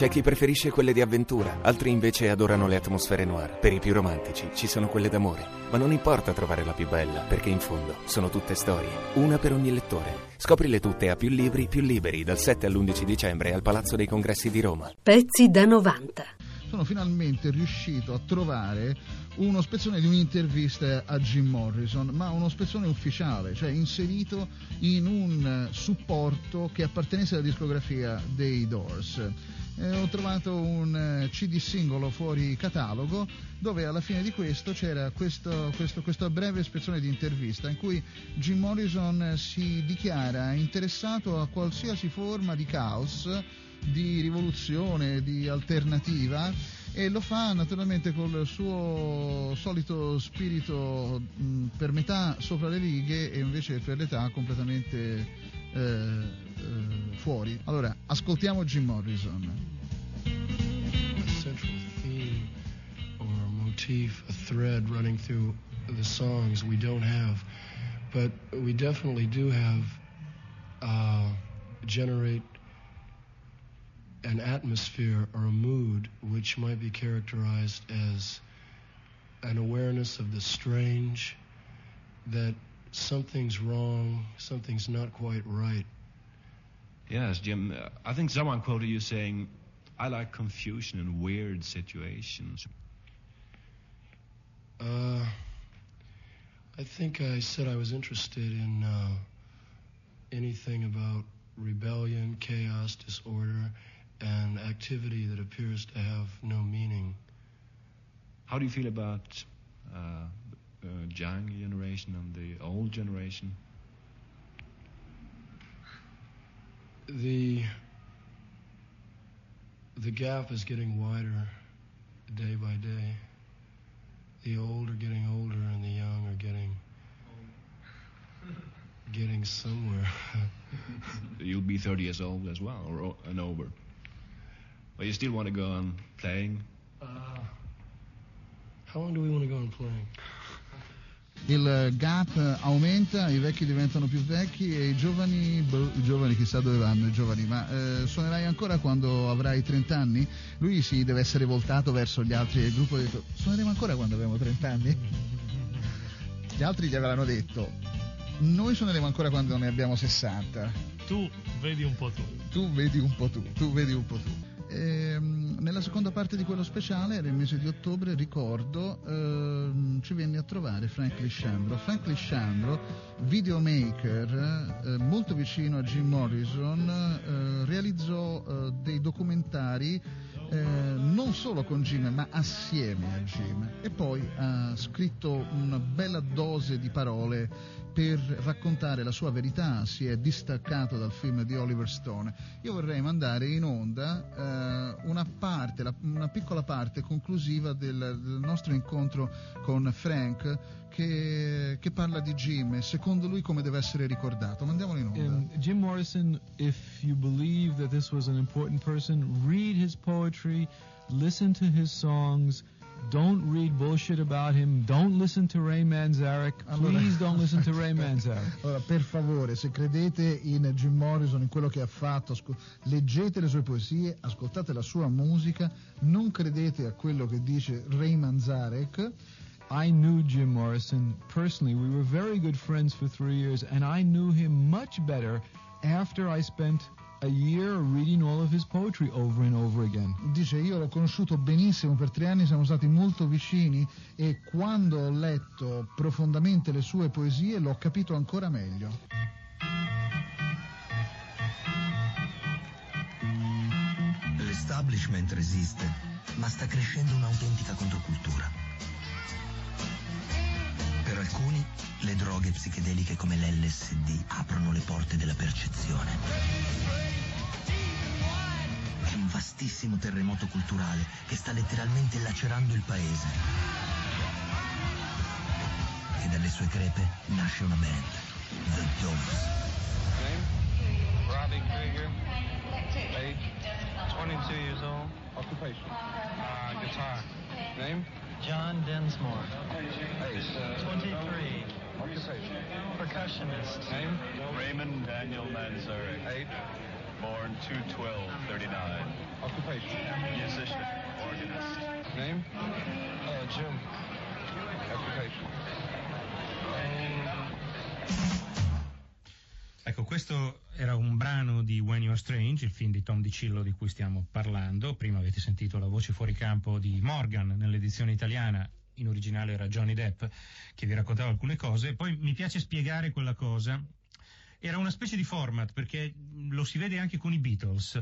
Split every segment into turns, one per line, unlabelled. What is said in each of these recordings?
C'è chi preferisce quelle di avventura, altri invece adorano le atmosfere noir. Per i più romantici ci sono quelle d'amore, ma non importa trovare la più bella, perché in fondo sono tutte storie, una per ogni lettore. Scoprile tutte a più libri, più liberi, dal 7 all'11 dicembre al Palazzo dei Congressi di Roma.
Pezzi da 90.
Sono finalmente riuscito a trovare uno spezzone di un'intervista a Jim Morrison, ma uno spezzone ufficiale, cioè inserito in un supporto che appartenesse alla discografia dei Doors eh, ho trovato un eh, CD singolo fuori catalogo dove alla fine di questo c'era questo, questo, questa breve spezzone di intervista in cui Jim Morrison si dichiara interessato a qualsiasi forma di caos, di rivoluzione, di alternativa e lo fa naturalmente col suo solito spirito mh, per metà sopra le righe e invece per l'età completamente eh, eh, fuori. Allora, ascoltiamo Jim Morrison.
Motif, a thread running through the songs we don't have, but we definitely do have uh, generate an atmosphere or a mood which might be characterized as an awareness of the strange, that something's wrong, something's not quite right.
Yes, Jim. Uh, I think someone quoted you saying, I like confusion and weird situations.
Uh, I think I said I was interested in uh, anything about rebellion, chaos, disorder, and activity that appears to have no meaning.
How do you feel about uh, uh, young generation and the old generation?
The the gap is getting wider
30 years old as well, or o- and over. But you still want to go on playing?
Uh, how long do we want to go on playing?
Il gap aumenta, i vecchi diventano più vecchi e i giovani, boh, i giovani chissà dove vanno i giovani, ma eh, suonerai ancora quando avrai 30 anni? Lui si deve essere voltato verso gli altri del gruppo e ha detto suoneremo ancora quando avremo 30 anni? Gli altri gli avevano detto noi suoneremo ancora quando ne abbiamo 60.
Tu vedi un po' tu.
Tu vedi un po' tu, tu vedi un po' tu. Ehm, nella seconda parte di quello speciale, il mese di ottobre, ricordo, ehm, ci venne a trovare Frank Lisciandro. Frank Lisciandro, videomaker, eh, molto vicino a Jim Morrison, eh, realizzò eh, dei documentari eh, non solo con Jim ma assieme a Jim e poi ha scritto una bella dose di parole per raccontare la sua verità, si è distaccato dal film di Oliver Stone. Io vorrei mandare in onda eh, una parte, la- una piccola parte conclusiva del, del nostro incontro con Frank che, che parla di Jim e secondo lui come deve essere ricordato. Mandiamolo in onda.
And Jim Morrison, if you believe that this was an important person, read his poetry, listen to his songs. Don't read bullshit about him. Don't listen to Ray Manzarek.
Allora-
Please don't listen to Ray Manzarek.
Allora, per favore, se credete in Jim Morrison, in quello che ha fatto, leggete le sue poesie, ascoltate la sua musica, non credete a quello che dice Ray Manzarek.
I knew Jim Morrison personally. We were very good friends for three years, and I knew him much better after I spent a year reading all of his poetry over and over again.
Dice io l'ho conosciuto benissimo, per tre anni siamo stati molto vicini e quando ho letto profondamente le sue poesie l'ho capito ancora meglio.
L'establishment resiste, ma sta crescendo un'autentica controcultura. Per alcuni, droghe psichedeliche come l'LSD aprono le porte della percezione. È un vastissimo terremoto culturale che sta letteralmente lacerando il paese. E dalle sue crepe nasce una band, The Doors.
Name? Robbie Krieger. Age? 22 years old. Occupation? Uh, guitar. Name?
John Densmore,
Age?
23,
Occupation?
percussionist.
Name?
Raymond Daniel Manzarek,
Age?
born 21239.
Occupation?
Musician. Organist.
Name? Uh, Jim. Occupation?
Ecco, questo era un brano di When You're Strange, il film di Tom DiCillo di cui stiamo parlando. Prima avete sentito la voce fuori campo di Morgan nell'edizione italiana, in originale era Johnny Depp, che vi raccontava alcune cose. Poi mi piace spiegare quella cosa. Era una specie di format, perché lo si vede anche con i Beatles.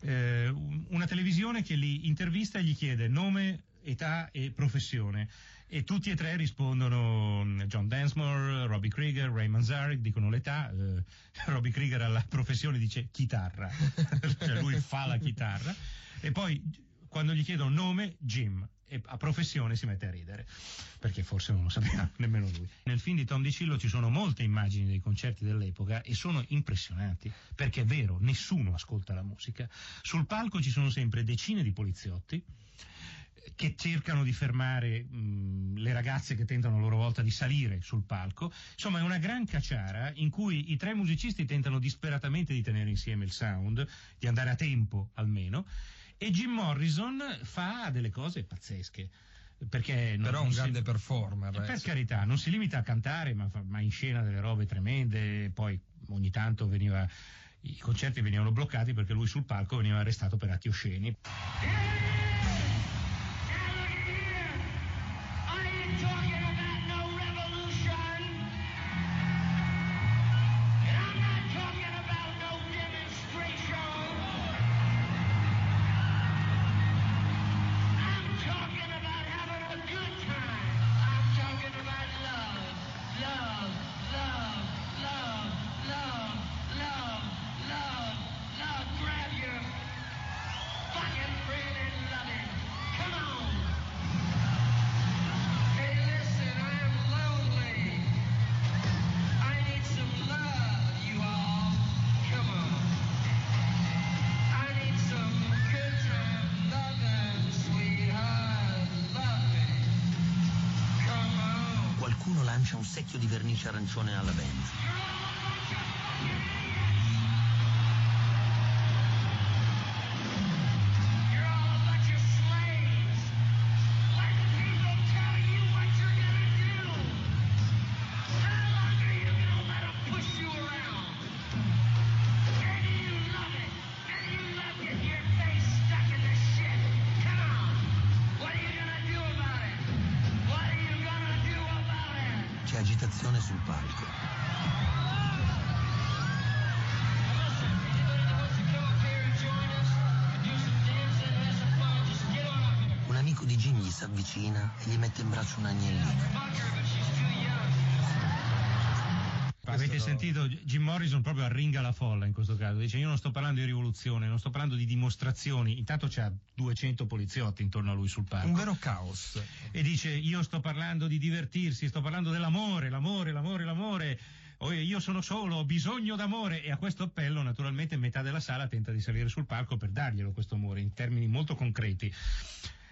Eh, una televisione che li intervista e gli chiede nome, età e professione. E tutti e tre rispondono mm, John Densmore, Robbie Krieger, Ray Manzarek, dicono l'età. eh, Robbie Krieger alla professione dice chitarra, cioè lui fa la chitarra. E poi quando gli chiedono nome, Jim. E a professione si mette a ridere, perché forse non lo sapeva nemmeno lui. Nel film di Tom DiCillo ci sono molte immagini dei concerti dell'epoca e sono impressionanti, perché è vero, nessuno ascolta la musica. Sul palco ci sono sempre decine di poliziotti, che cercano di fermare mh, le ragazze che tentano a loro volta di salire sul palco. Insomma, è una gran cacciara in cui i tre musicisti tentano disperatamente di tenere insieme il sound, di andare a tempo almeno, e Jim Morrison fa delle cose pazzesche. Perché non,
Però è un
non si-
grande performer.
per
eh.
carità, non si limita a cantare, ma, fa- ma in scena delle robe tremende. Poi ogni tanto veniva, i concerti venivano bloccati perché lui sul palco veniva arrestato per atti osceni.
Qualcuno lancia un secchio di vernice arancione alla band. C'è agitazione sul palco. Un amico di Jim gli si avvicina e gli mette in braccio un agnellino.
Avete
Questo-
sentito Jim Morrison proprio arringa la folla in questo caso, dice io non sto parlando di rivoluzione, non sto parlando di dimostrazioni, intanto c'ha 200 poliziotti intorno a lui sul palco.
Un vero caos.
e dice io sto parlando di divertirsi, sto parlando dell'amore, l'amore, l'amore, l'amore. O io sono solo, ho bisogno d'amore e a questo appello naturalmente metà della sala tenta di salire sul palco per darglielo questo amore in termini molto concreti.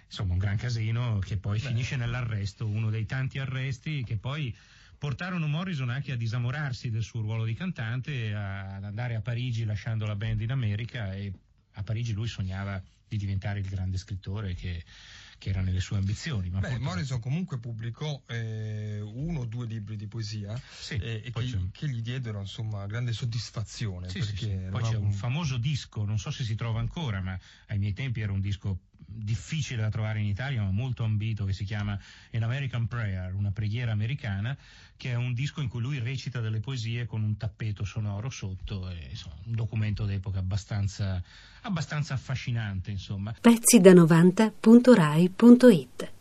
Insomma, un gran casino che poi finisce nell'arresto, uno dei tanti arresti che poi portarono Morrison anche a disamorarsi del suo ruolo di cantante, a- ad andare a Parigi lasciando la band in America e a Parigi lui sognava di diventare il grande scrittore che, che era nelle sue ambizioni.
Beh,
purtroppo-
Morrison comunque pubblicò eh, uno o due libri di poesia
Sì,
eh, e
poi
che, che gli diedero insomma grande soddisfazione.
Sì, sì, Poi c'è un famoso disco, non so se si trova ancora, ma ai miei tempi era un disco difficile da trovare in Italia, ma molto ambito, che si chiama An American Prayer, una preghiera americana, che è un disco in cui lui recita delle poesie con un tappeto sonoro sotto, e, insomma, un documento d'epoca abbastanza, abbastanza affascinante, insomma.
Pezzi da 90.rai.it